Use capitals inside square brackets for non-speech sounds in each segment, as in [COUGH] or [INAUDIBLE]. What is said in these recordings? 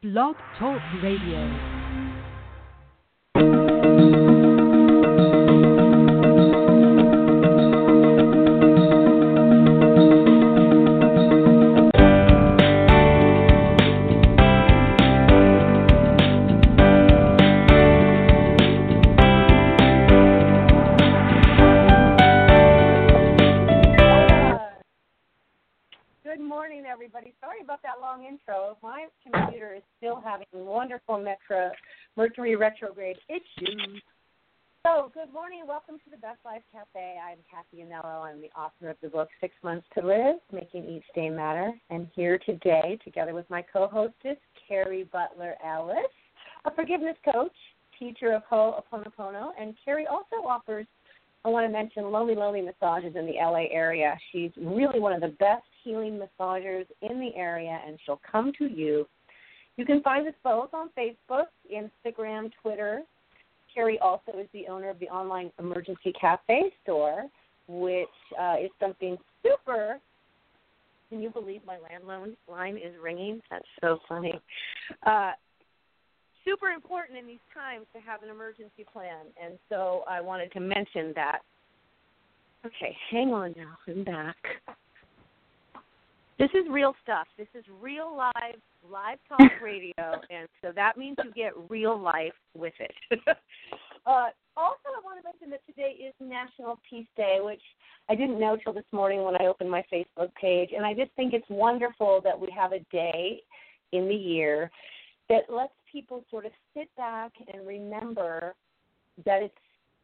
Blog Talk Radio. Mercury retrograde issues. So, good morning. Welcome to the Best Life Cafe. I'm Cathy Anello. I'm the author of the book Six Months to Live, Making Each Day Matter. And here today, together with my co-hostess, Cari Butler Ellis, a forgiveness coach, teacher of Ho'oponopono, and Cari also offers I want to mention Lomi Lomi Massages in the LA area. She's really one of the best healing massagers in the area, and she'll come to you. You can find us both on Facebook, Instagram, Twitter. Cari also is the owner of the online emergency cafe store, which uh, is something super. Can you believe my landline line is ringing? That's so funny. Uh, super important in these times to have an emergency plan, and so I wanted to mention that. Okay, hang on now. I'm back. This is real stuff. This is real live, live talk [LAUGHS] radio, and so that means you get real life with it. [LAUGHS] uh, also, I want to mention that today is National Peace Day, which I didn't know till this morning when I opened my Facebook page, and I just think it's wonderful that we have a day in the year that lets people sort of sit back and remember that it's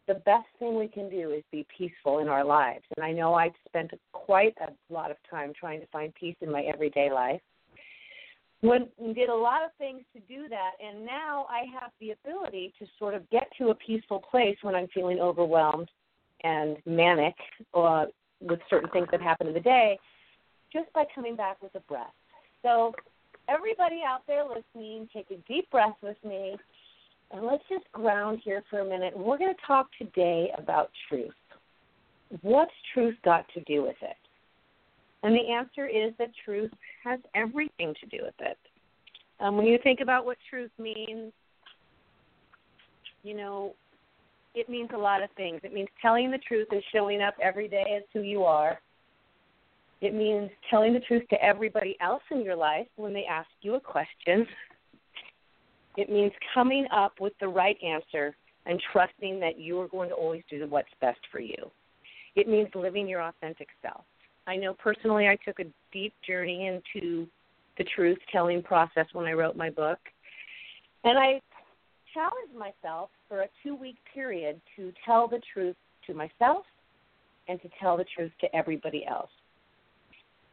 the best thing we can do is be peaceful in our lives. And I know I've spent quite a lot of time trying to find peace in my everyday life. When did a lot of things to do that, and now I have the ability to sort of get to a peaceful place when I'm feeling overwhelmed and manic or with certain things that happen in the day, just by coming back with a breath. So everybody out there listening, take a deep breath with me, and let's just ground here for a minute. We're going to talk today about truth. What's truth got to do with it? And the answer is that truth has everything to do with it. Um, when you think about what truth means, you know, it means a lot of things. It means telling the truth and showing up every day as who you are. It means telling the truth to everybody else in your life when they ask you a question. It means coming up with the right answer and trusting that you are going to always do what's best for you. It means living your authentic self. I know personally I took a deep journey into the truth telling process when I wrote my book. And I challenged myself for a two week period to tell the truth to myself and to tell the truth to everybody else.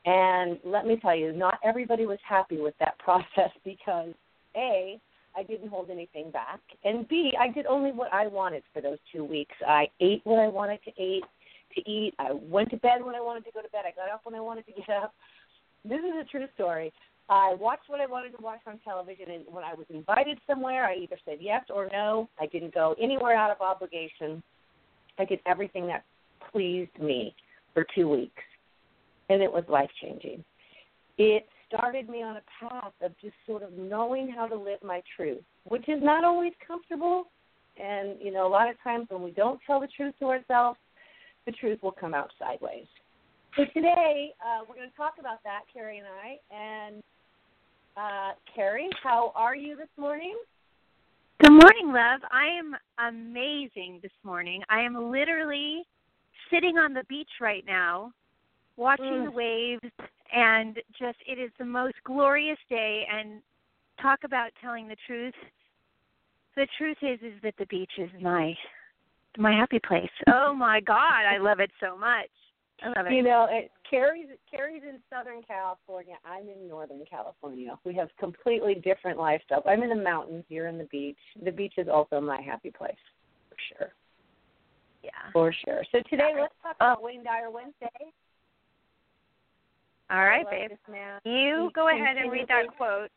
And let me tell you, not everybody was happy with that [LAUGHS] process because A, I didn't hold anything back, and B, I did only what I wanted for those two weeks. I ate what I wanted to eat. To eat, I went to bed when I wanted to go to bed. I got up when I wanted to get [LAUGHS] up. This is a true story. I watched what I wanted to watch on television, and when I was invited somewhere, I either said yes or no. I didn't go anywhere out of obligation. I did everything that pleased me for two weeks and it was life changing. It started me on a path of just sort of knowing how to live my truth, which is not always comfortable. And, you know, a lot of times when we don't tell the truth to ourselves, the truth will come out sideways. So today, uh, we're going to talk about that, Cari and I. And, uh, Cari, how are you this morning? Good morning, love. I am amazing this morning. I am literally sitting on the beach right now watching Mm. the waves and just it is the most glorious day and talk about telling the truth the truth is is that the beach is my my happy place [LAUGHS] oh my god i love it so much i love it You know, it, Cari's it Cari's in Southern California. I'm in Northern California. We have completely different lifestyles. I'm in the mountains. You're in the beach. The beach is also my happy place, for sure. yeah For sure. So today, let's talk about Wayne Dyer Wednesday. All right babe you He go ahead and read that quote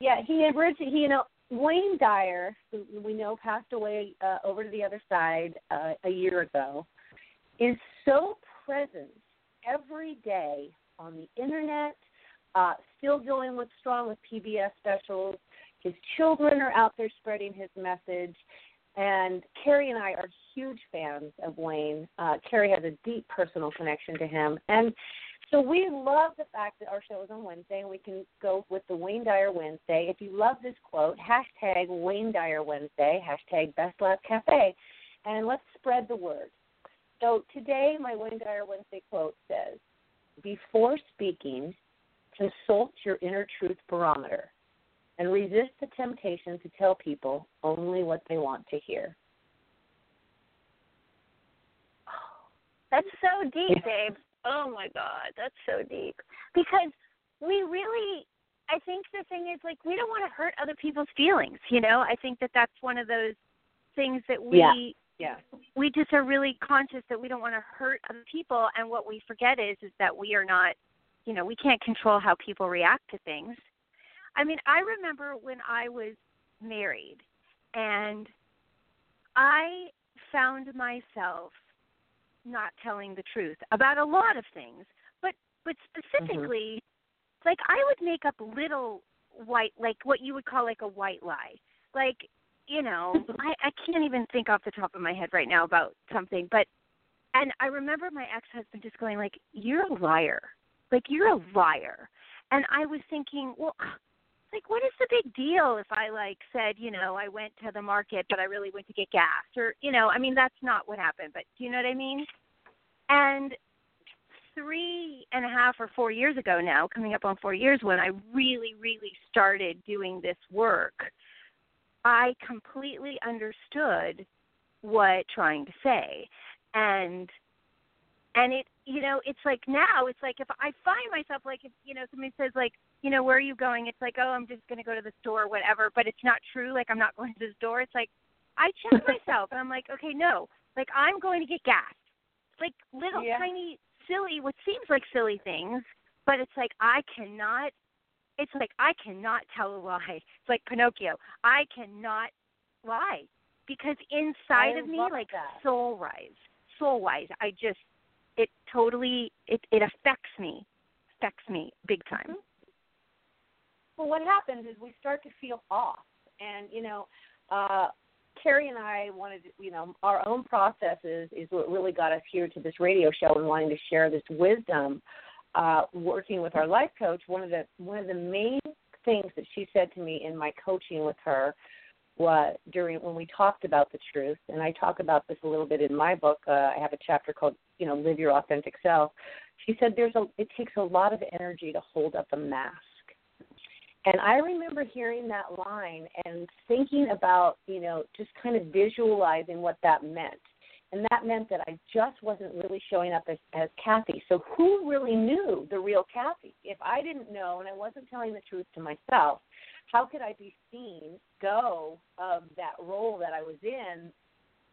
Yeah, he originally, he, you know, Wayne Dyer, who we know passed away uh, over to the other side uh, a year ago, is so present every day on the internet, uh, still going with strong with PBS specials. His children are out there spreading his message. And Cari and I are huge fans of Wayne. Uh, Cari has a deep personal connection to him. And so we love the fact that our show is on Wednesday and we can go with the Wayne Dyer Wednesday. If you love this quote, hashtag Wayne Dyer Wednesday, hashtag Best Life Cafe, and let's spread the word. So today, my Wayne Dyer Wednesday quote says, Before speaking, consult your inner truth barometer and resist the temptation to tell people only what they want to hear. That's so deep, Dave. Oh my God, that's so deep. Because we really, I think the thing is, like, we don't want to hurt other people's feelings. You know, I think that that's one of those things that we. Yeah. Yeah. We just are really conscious that we don't want to hurt other people, and what we forget is is that we are not, you know, we can't control how people react to things. I mean, I remember when I was married, and I found myself not telling the truth about a lot of things, but but specifically, mm-hmm. like I would make up little white, like what you would call like a white lie, like you know, [LAUGHS] I I can't even think off the top of my head right now about something, but and I remember my ex husband just going like, "You're a liar, like you're a liar," and I was thinking, well like what is the big deal if i like said you know i went to the market but i really went to get gas? Or you know i mean that's not what happened but do you know what i mean? And three and a half or four years ago now coming up on four years when i really really started doing this work i completely understood what trying to say. And and it you know it's like now it's like if i find myself like if you know somebody says like you know where are you going? It's like oh i'm just going to go to the store or whatever but it's not true like i'm not [LAUGHS] going to the store. It's like i check [LAUGHS] myself and i'm like okay no like i'm going to get gas like little yeah. tiny silly what seems like silly things but it's like i cannot it's like i cannot tell a lie. It's like pinocchio. I cannot lie because inside I of me like that. soul wise soul wise i just it totally it it affects me affects me big time mm-hmm. well what happens is we start to feel off and you know uh Carrie and I wanted, you know, our own processes is what really got us here to this radio show and wanting to share this wisdom. Uh, working with our life coach, one of the one of the main things that she said to me in my coaching with her was during when we talked about the truth, and I talk about this a little bit in my book. Uh, I have a chapter called you know live your authentic self she said there's a it takes a lot of energy to hold up a mask and i remember hearing that line and thinking about you know just kind of visualizing what that meant and that meant that i just wasn't really showing up as as cathy so who really knew the real cathy if i didn't know and i wasn't telling the truth to myself how could i be seen go of that role that i was in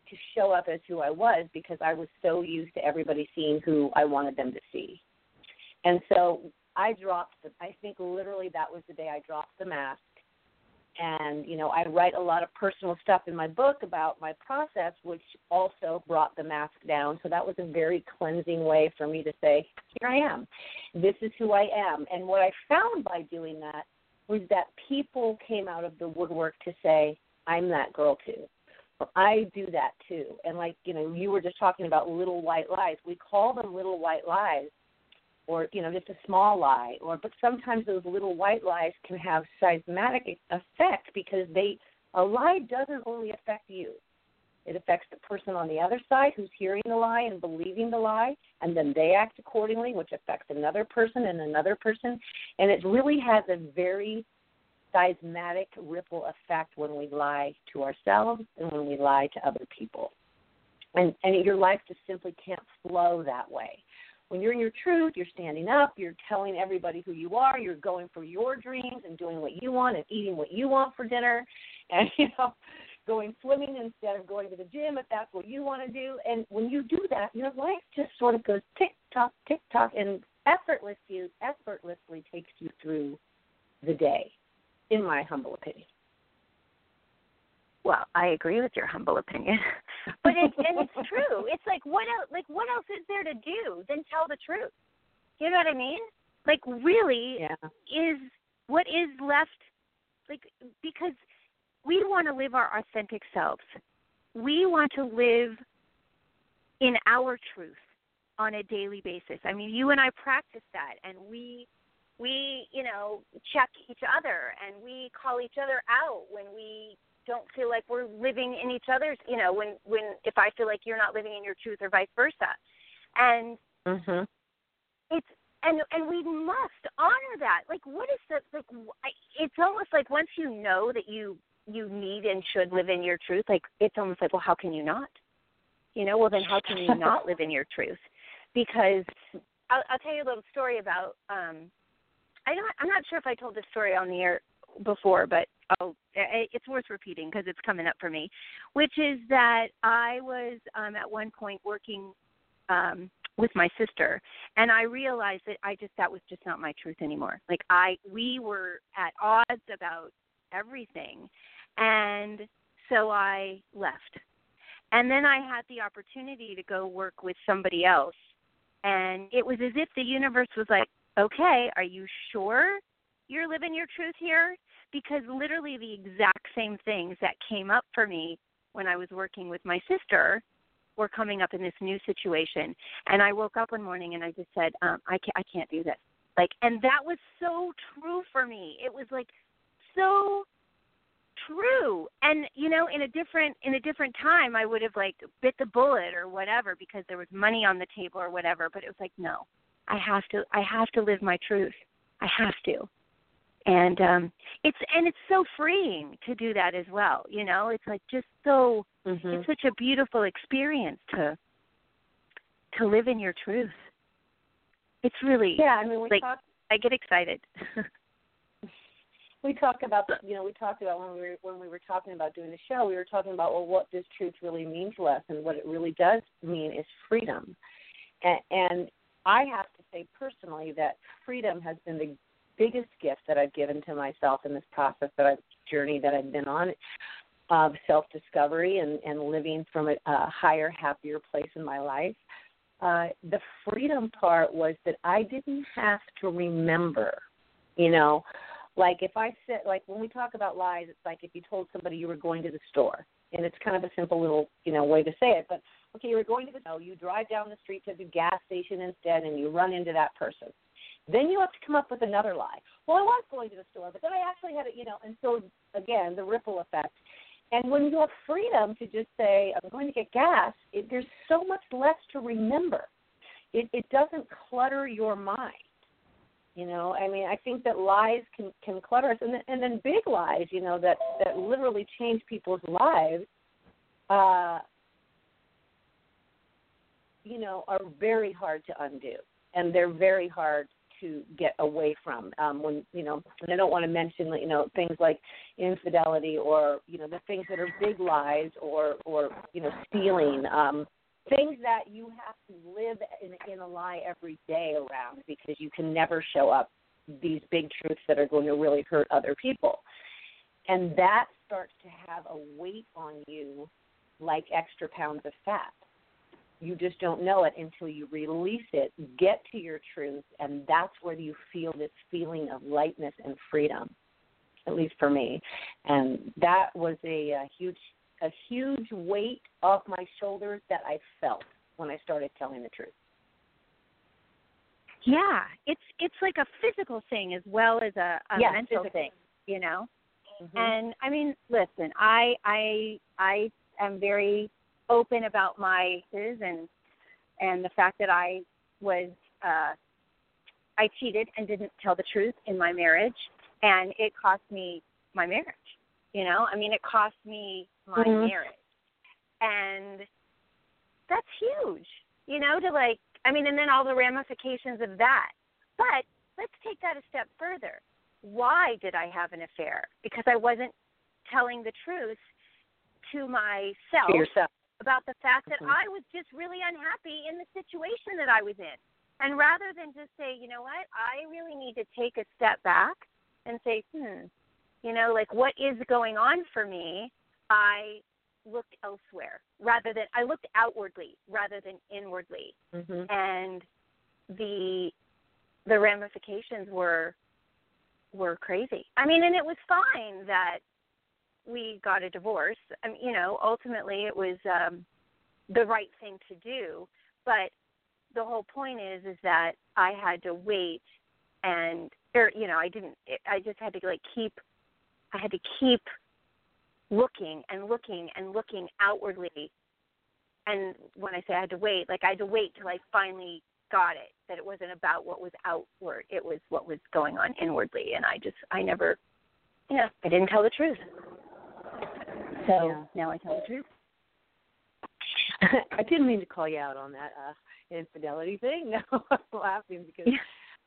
to show up as who I was because I was so used to everybody seeing who I wanted them to see. And so I dropped the I think literally that was the day I dropped the mask. And, you know, I write a lot of personal stuff in my book about my process, which also brought the mask down. So that was a very cleansing way for me to say, here I am. This is who I am. And what I found by doing that was that people came out of the woodwork to say, I'm that girl too. I do that too. And like, you know, you were just talking about little white lies. We call them little white lies or, you know, just a small lie or but sometimes those little white lies can have seismic effect because they a lie doesn't only affect you. It affects the person on the other side who's hearing the lie and believing the lie, and then they act accordingly, which affects another person and another person. And it really has a very seismic ripple effect when we lie to ourselves and when we lie to other people. And, and your life just simply can't flow that way. When you're in your truth, you're standing up, you're telling everybody who you are, you're going for your dreams and doing what you want and eating what you want for dinner, [LAUGHS] and you know, going swimming instead of going to the gym if that's what you want to do. And when you do that, your life just sort of goes tick tock, tick tock, and effortlessly, effortlessly takes you through the day in my humble opinion. Well, I agree with your humble opinion, [LAUGHS] but it's and it's true. It's like what else? Like what else is there to do than tell the truth? You know what I mean? Like really Yeah. is what is left like because we want to live our authentic selves. We want to live in our truth on a daily basis. I mean, you and I practice that and we we, you know, check each other and we call each other out when we don't feel like we're living in each other's, you know, when when if I feel like you're not living in your truth or vice versa. And Mhm. it's and and we must honor that. Like, what is that? Like, it's almost like once you know that you you need and should live in your truth, like it's almost like, well, how can you not? You know, well then how can you not live in your truth? Because I'll, I'll tell you a little story about. um I don't. I'm not sure if I told this story on the air before, but I'll, it's worth repeating because it's coming up for me. Which is that I was um at one point working um with my sister and i realized that i just that was just not my truth anymore like i we were at odds about everything and so i left and then i had the opportunity to go work with somebody else and it was as if the universe was like okay are you sure you're living your truth here because literally the exact same things that came up for me when i was working with my sister were coming up in this new situation. And i woke up one morning and i just said um i can't i can't do this. Like and that was so true for me. It was like so true. And you know in a different in a different time i would have like bit the bullet or whatever because there was money on the table or whatever but it was like no i have to i have to live my truth. I have to and um it's and it's so freeing to do that as well you know? It's like just so Mhm. it's such a beautiful experience to to live in your truth. It's really Yeah, I mean we like- talked i get excited. [LAUGHS] We talked about the- you know we talked about when we were when we were talking about doing the show we were talking about well what does truth really mean to us and what it really does mean is freedom. And, and i have to say personally that freedom has been the biggest gift that i've given to myself in this process that i've journey that i've been on of self discovery and and living from a, a higher happier place in my life uh the freedom part was that i didn't have to remember you know like if I said like when we talk about lies, it's like if you told somebody you were going to the store, and it's kind of a simple little you know way to say it. But okay, you were going to the store, you drive down the street to the gas station instead, and you run into that person. Then you have to come up with another lie. Well, I was going to the store, but then I actually had it, you know. And so again, the ripple effect. And when you have freedom to just say, "I'm going to get gas," it, there's so much less to remember. It, it doesn't clutter your mind. You know, I mean, I think that lies can can clutter us, and then, and then big lies, you know, that that literally change people's lives, uh, you know, are very hard to undo, and they're very hard to get away from. Um, when you know, and I don't want to mention, you know, things like infidelity or you know the things that are big lies or or you know stealing. Um, things that you have to live in, in a lie every day around because you can never show up these big truths that are going to really hurt other people. And that starts to have a weight on you like extra pounds of fat. You just don't know it until you release it, get to your truth, and that's where you feel this feeling of lightness and freedom, at least for me. And that was a, a huge a huge weight off my shoulders that I felt when I started telling the truth. yeah it's it's like a physical thing as well as a, a Yeah, mental physical. thing you know Mm-hmm. and i mean listen i i i am very open about my and and the fact that i was uh i cheated and didn't tell the truth in my marriage and it cost me my marriage you know? I mean it cost me my Mhm. marriage. And that's huge you know to like i mean and then all the ramifications of that. But let's take that a step further. Why did i have an affair? Because i wasn't telling the truth to myself to yourself. About the fact that. I was just really unhappy in the situation that I was in. And rather than just say, you know what, I really need to take a step back and say, hmm, you know, like what is going on for me, I looked elsewhere rather than I looked outwardly rather than inwardly Mm-hmm. and the the ramifications were were crazy. I mean, and it was fine that we got a divorce. I mean, you know, ultimately it was um the right thing to do, but the whole point is is that I had to wait and or you know, I didn't I just had to like keep I had to keep looking and looking and looking outwardly. And when I say I had to wait, like I had to wait till I finally got it that it wasn't about what was outward, it was what was going on inwardly. And I just, I never, you know, I didn't tell the truth. So yeah. now I tell the truth. [LAUGHS] I didn't mean to call you out on that uh, infidelity thing. [LAUGHS] No, I'm laughing because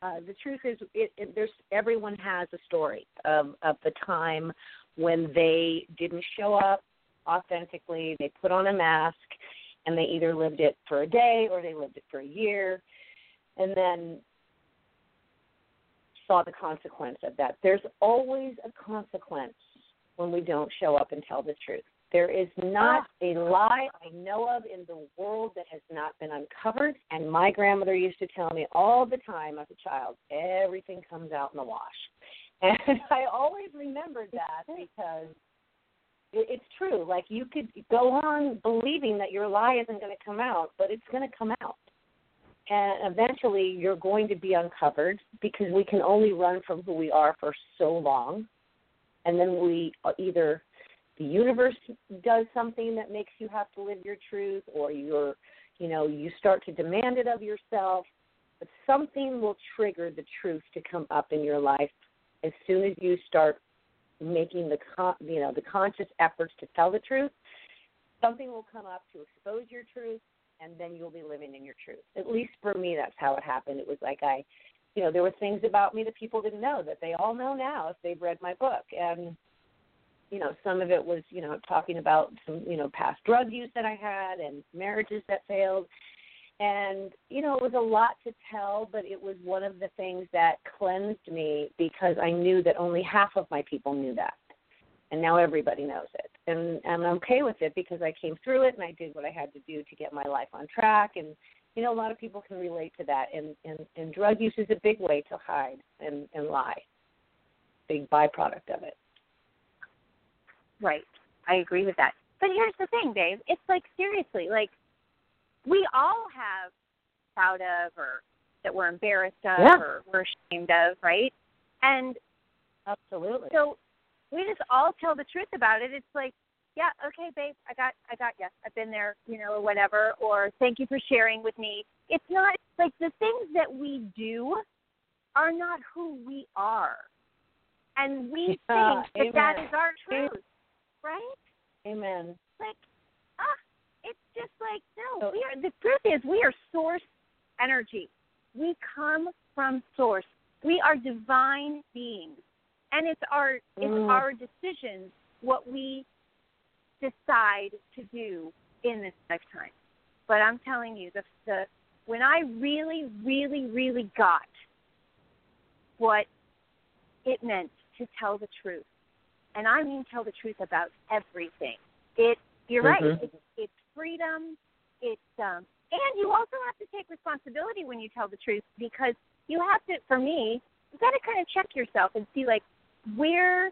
uh, the truth is, it, it, there's everyone has a story of of the time when they didn't show up authentically. They put on a mask, and they either lived it for a day or they lived it for a year, and then saw the consequence of that. There's always a consequence when we don't show up and tell the truth. There is not ah. a lie I know of in the world that has not been uncovered. And my grandmother used to tell me all the time as a child, everything comes out in the wash. [LAUGHS] And I always remembered that because it's true. Like you could go on believing that your lie isn't going to come out, but it's going to come out. And eventually you're going to be uncovered because we can only run from who we are for so long. And then we uh, either the universe does something that makes you have to live your truth or you're you know you start to demand it of yourself but something will trigger the truth to come up in your life as soon as you start making the con- you know the conscious efforts to tell the truth. Something will come up to expose your truth and then you'll be living in your truth. At least for me that's how it happened. It was like i you know there were things about me that people didn't know that they all know now if they've read my book. And you know some of it was you know talking about some you know past drug use that i had and marriages that failed. And you know it was a lot to tell but it was one of the things that cleansed me because i knew that only half of my people knew that. And now everybody knows it. And and i'm okay with it because i came through it and i did what i had to do to get my life on track. And you know a lot of people can relate to that and and, and drug use is a big way to hide and and lie big byproduct of it Right. I agree with that. But here's the thing, Dave. It's like seriously, like we all have proud of or that we're embarrassed of yeah. or we're ashamed of, right? And absolutely. So we just all tell the truth about it. It's like, yeah, okay, babe, I got, I got you. I've been there, you know, or whatever. Or thank you for sharing with me. It's not like the things that we do are not who we are, and we yeah, think that that is our truth right? Amen. Like, ah, it's just like no. We are. The truth is, we are source energy. We come from source. We are divine beings, and it's our it's mm. our decisions what we decide to do in this lifetime. But I'm telling you, the the when I really, really, really got what it meant to tell the truth and I mean tell the truth about everything. It you're mm-hmm. right. It's, it's freedom. It's um, and you also have to take responsibility when you tell the truth because you have to. For me, you got to kind of check yourself and see like where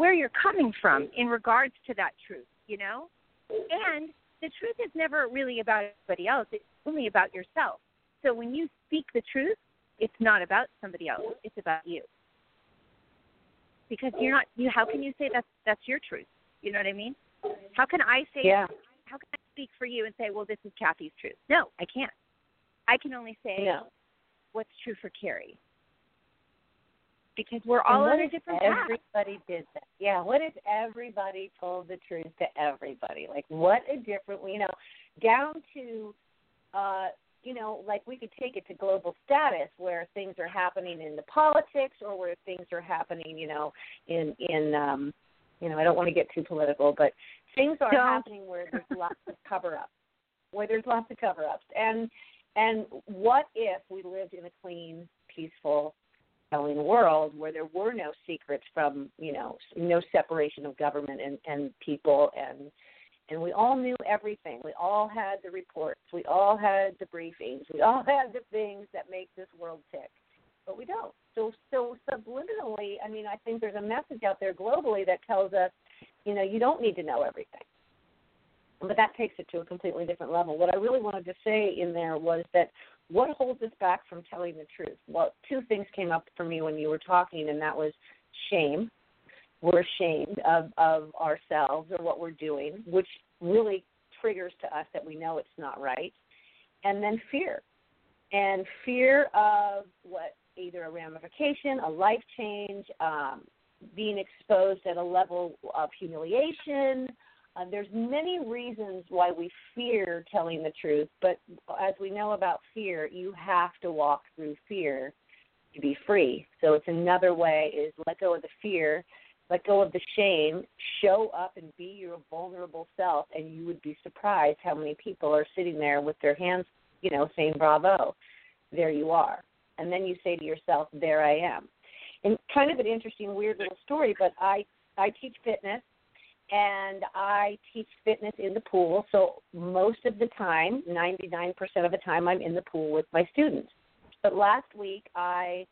where you're coming from in regards to that truth. You know, and the truth is never really about anybody else. It's only about yourself. So when you speak the truth, it's not about somebody else. It's about you because you're not you how can you say that's that's your truth you know what i mean how can i say yeah. how can i speak for you and say well this is cathy's truth no i can't i can only say yeah. what's true for cari because we're all on a different path. Everybody did that. Yeah. What if everybody told the truth to everybody? Like, what a different, you know, down to uh, you know, like we could take it to global status where things are happening in the politics or where things are happening, you know, in in um you know, I don't want to get too political, but things are happening [LAUGHS] where there's lots of cover ups. Where there's lots of cover ups. And and what if we lived in a clean, peaceful, telling world where there were no secrets from, you know, no separation of government and, and people and and we all knew everything. We all had the reports. We all had the briefings. We all [LAUGHS] had the things that make this world tick. but we don't. So, so subliminally, I mean, I think there's a message out there globally that tells us, you know, you don't need to know everything. But that takes it to a completely different level. What I really wanted to say in there was that what holds us back from telling the truth? Well, two things came up for me when you were talking, and that was shame. We're ashamed of, of ourselves or what we're doing, which really triggers to us that we know it's not right. And then fear. And fear of what either a ramification, a life change, um, being exposed at a level of humiliation. Uh, there's many reasons why we fear telling the truth, but as we know about fear, you have to walk through fear to be free. So it's another way is let go of the fear, let go of the shame, show up and be your vulnerable self, and you would be surprised how many people are sitting there with their hands, you know, saying bravo. There you are and then you say to yourself, "There I am." And kind of an interesting, weird little story, but I I teach fitness, and I teach fitness in the pool. So most of the time, 99% of the time, I'm in the pool with my students. But last week, I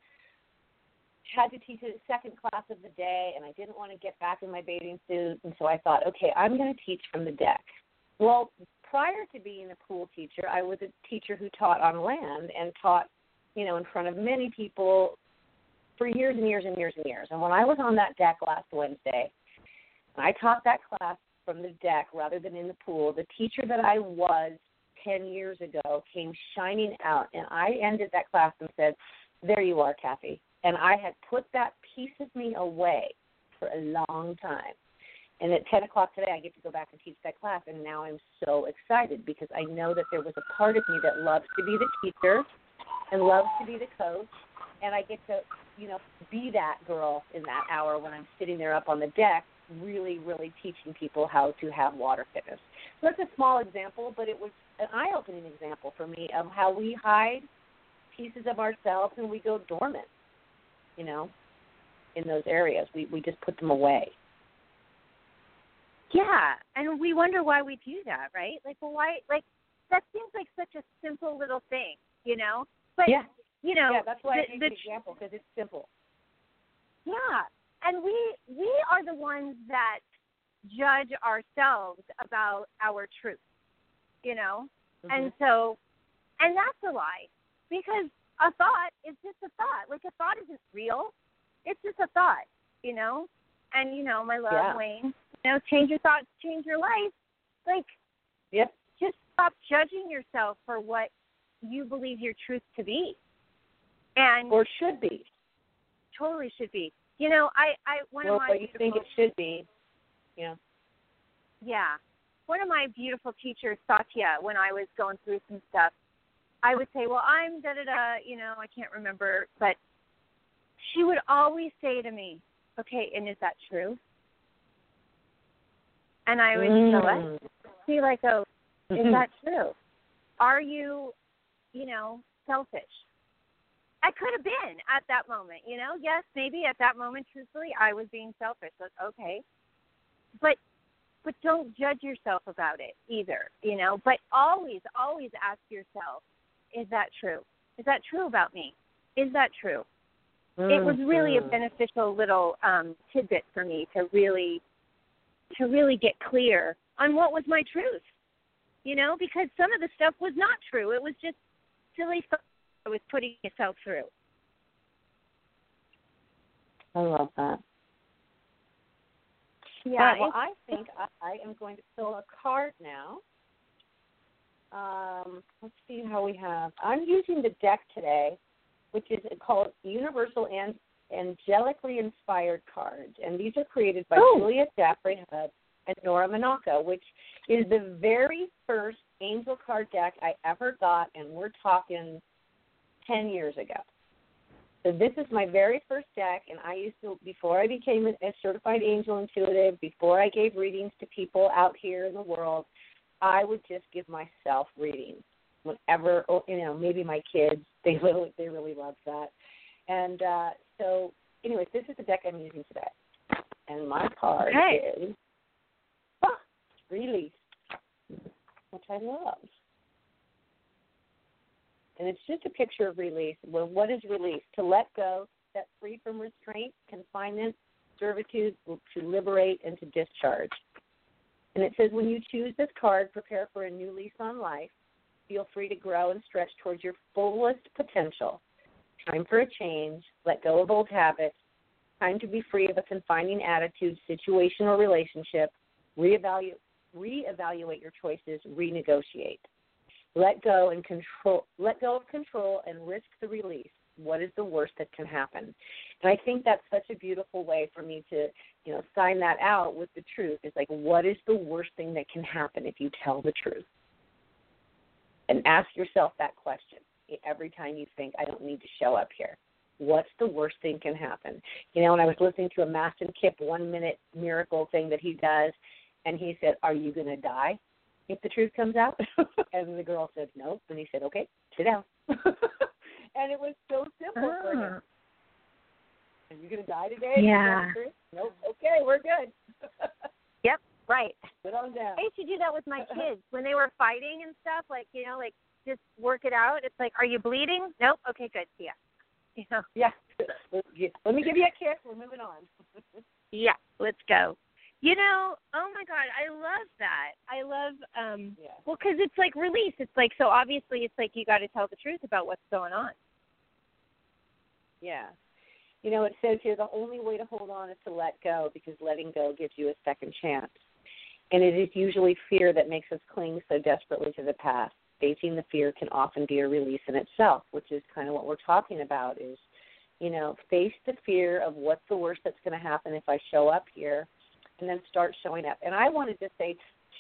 had to teach a second class of the day, and I didn't want to get back in my bathing suit, and so I thought, okay, I'm going to teach from the deck. Well, prior to being a pool teacher, I was a teacher who taught on land and taught you know, in front of many people for years and years and years and years. And when I was on that deck last Wednesday, I taught that class from the deck rather than in the pool. The teacher that I was 10 years ago came shining out, and I ended that class and said, There you are, Cathy. And I had put that piece of me away for a long time. And at 10 o'clock today, I get to go back and teach that class, and now I'm so excited because I know that there was a part of me that loves to be the teacher and loves to be the coach. And I get to, you know, be that girl in that hour when I'm sitting there up on the deck, really, really teaching people how to have water fitness. So that's a small example, but it was an eye opening example for me of how we hide pieces of ourselves and we go dormant, you know, in those areas. We we just put them away. Yeah, and we wonder why we do that, right? Like, well, why? Like, that seems like such a simple little thing, you know. But yeah. you know, yeah, that's why the, I gave the, the example because it's simple. Yeah, and we we are the ones that judge ourselves about our truth, you know, mm-hmm. and so, and that's a lie because a thought is just a thought. Like a thought isn't real; it's just a thought, you know. And you know, my love, yeah. Wayne. You know, change your thoughts, change your life. Like, yep. Just stop judging yourself for what you believe your truth to be. And or should be. Totally should be. You know, I I one well, of my what you think it should be. Yeah. Yeah. One of my beautiful teachers, Satya, when I was going through some stuff, I would say, Well, I'm da da da, you know, I can't remember but she would always say to me, Okay, and is that true? And I would mm. See like oh, is mm-hmm. that true? Are you you know, selfish. I could have been at that moment, you know. Yes, maybe at that moment, truthfully, I was being selfish. But okay, but but don't judge yourself about it either, you know. But always, always ask yourself, is that true? Is that true about me? Is that true? Mm-hmm. It was really a beneficial little um, tidbit for me to really to really get clear on what was my truth, you know, because some of the stuff was not true. It was just silly was putting yourself through. I love that. Yeah. Well, I think I, I am going to fill a card now. Um, let's see how we have. I'm using the deck today, which is called Universal and Angelically Inspired Cards, and these are created by Ooh. Julia Jaffrey Hubb and Nora Monaco, which is the very first angel card deck I ever got, and we're talking 10 years ago. So this is my very first deck, and I used to, before I became a certified angel intuitive, before I gave readings to people out here in the world, I would just give myself readings. Whenever, oh, you know, maybe my kids, [LAUGHS] they really, they really love that. And uh, so, anyways, this is the deck I'm using today, and my card okay. is ah, release which I love. And it's just a picture of release. Well, what is release? To let go, set free from restraint, confinement, servitude, to liberate, and to discharge. And it says, when you choose this card, prepare for a new lease on life. Feel free to grow and stretch towards your fullest potential. Time for a change. Let go of old habits. Time to be free of a confining attitude, situation, or relationship. Reevaluate, reevaluate your choices. Renegotiate. Let go and control. Let go of control and risk the release. What is the worst that can happen? And I think that's such a beautiful way for me to, you know, sign that out with the truth. It's like, what is the worst thing that can happen if you tell the truth? And ask yourself that question every time you think, I don't need to show up here. What's the worst thing can happen? You know, when I was listening to a Mastin Kipp one minute miracle thing that he does, and he said, Are you going to die if the truth comes out? [LAUGHS] and the girl said, Nope. And he said, Okay, sit down. [LAUGHS] and it was so simple for him. Ah. Are you going to die today? Yeah. Nope. Okay, we're good. [LAUGHS] yep. Right. Sit on down. I used to do that with my kids when they were fighting and stuff. Like you know, like just work it out. It's like, are you bleeding? Nope. Okay, good. See ya. You know. Yeah. Let me give you a kiss. We're moving on. yeah. Let's go. You know, oh my God, I love that. I love, um, yeah. well, because it's like release. It's like so obviously, it's like you got to tell the truth about what's going on. Yeah. You know, it says here the only way to hold on is to let go because letting go gives you a second chance. And it is usually fear that makes us cling so desperately to the past. Facing the fear can often be a release in itself, which is kind of what we're talking about is, you know, face the fear of what's the worst that's going to happen if I show up here and then start showing up. And I wanted to say,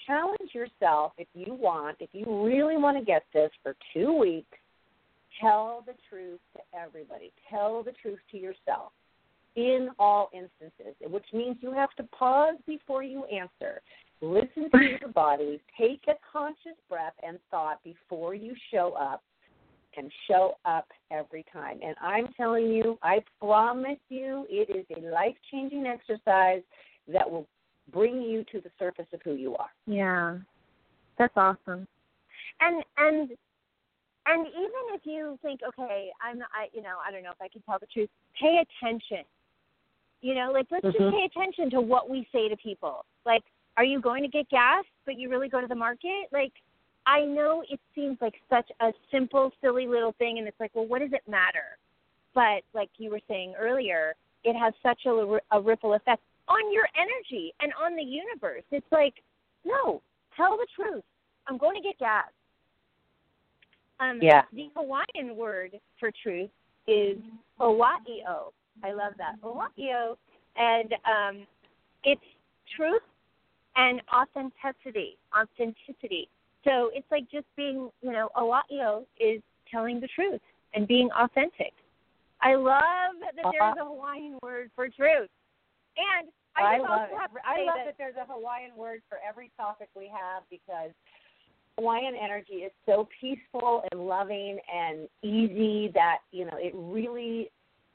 challenge yourself if you want, if you really want to get this for two weeks, tell the truth to everybody. Tell the truth to yourself in all instances, which means you have to pause before you answer. Listen to [LAUGHS] your body, take a conscious breath and thought before you show up, and show up every time. And I'm telling you, I promise you, it is a life changing exercise that will bring you to the surface of who you are. Yeah, that's awesome. And and and even if you think, okay, I'm, I, you know, I don't know if I can tell the truth. Pay attention. You know, like let's mm-hmm. just pay attention to what we say to people. Like, are you going to get gas, but you really go to the market? Like, I know it seems like such a simple, silly little thing, and it's like, well, what does it matter? But like you were saying earlier, it has such a, a ripple effect on your energy and on the universe. It's like, no, tell the truth. I'm going to get gas. Um, yeah. The Hawaiian word for truth is Owa'io. I love that. Owa'io. And um, it's truth and authenticity. Authenticity. So it's like just being, you know, Owa'io is telling the truth and being authentic. I love that there's uh-huh. a Hawaiian word for truth. And I, I love. I love that, that there's a Hawaiian word for every topic we have because Hawaiian energy is so peaceful and loving and easy that, you know, it really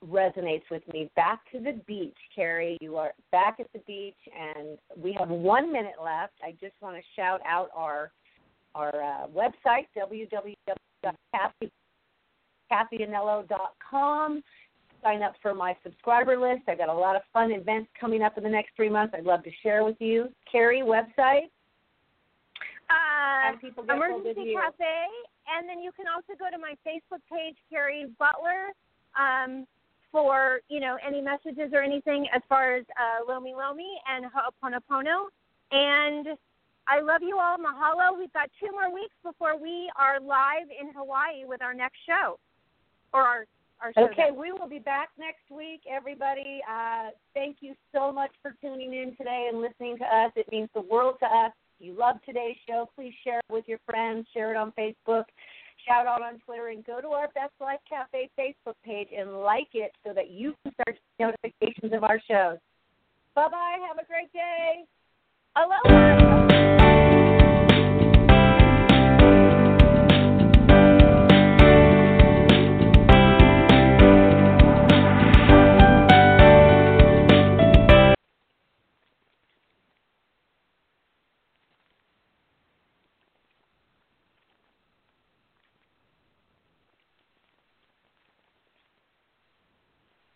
resonates with me. Back to the beach, Cari. You are back at the beach, and we have one minute left. I just want to shout out our our uh, website, www.cathyanello.com sign up for my subscriber list. I've got a lot of fun events coming up in the next three months I'd love to share with you. Cari, website? Uh, Emergency Cafe. And then you can also go to my Facebook page, Cari Butler, um, for, you know, any messages or anything as far as uh, Lomi Lomi and Ho'oponopono. And I love you all. Mahalo. We've got two more weeks before we are live in Hawaii with our next show or our Okay, we will be back next week, everybody. Uh, thank you so much for tuning in today and listening to us. It means the world to us. If you love today's show, please share it with your friends, share it on Facebook, shout out on Twitter, and go to our Best Life Cafe Facebook page and like it so that you can start notifications of our shows. Bye bye. Have a great day. Aloha.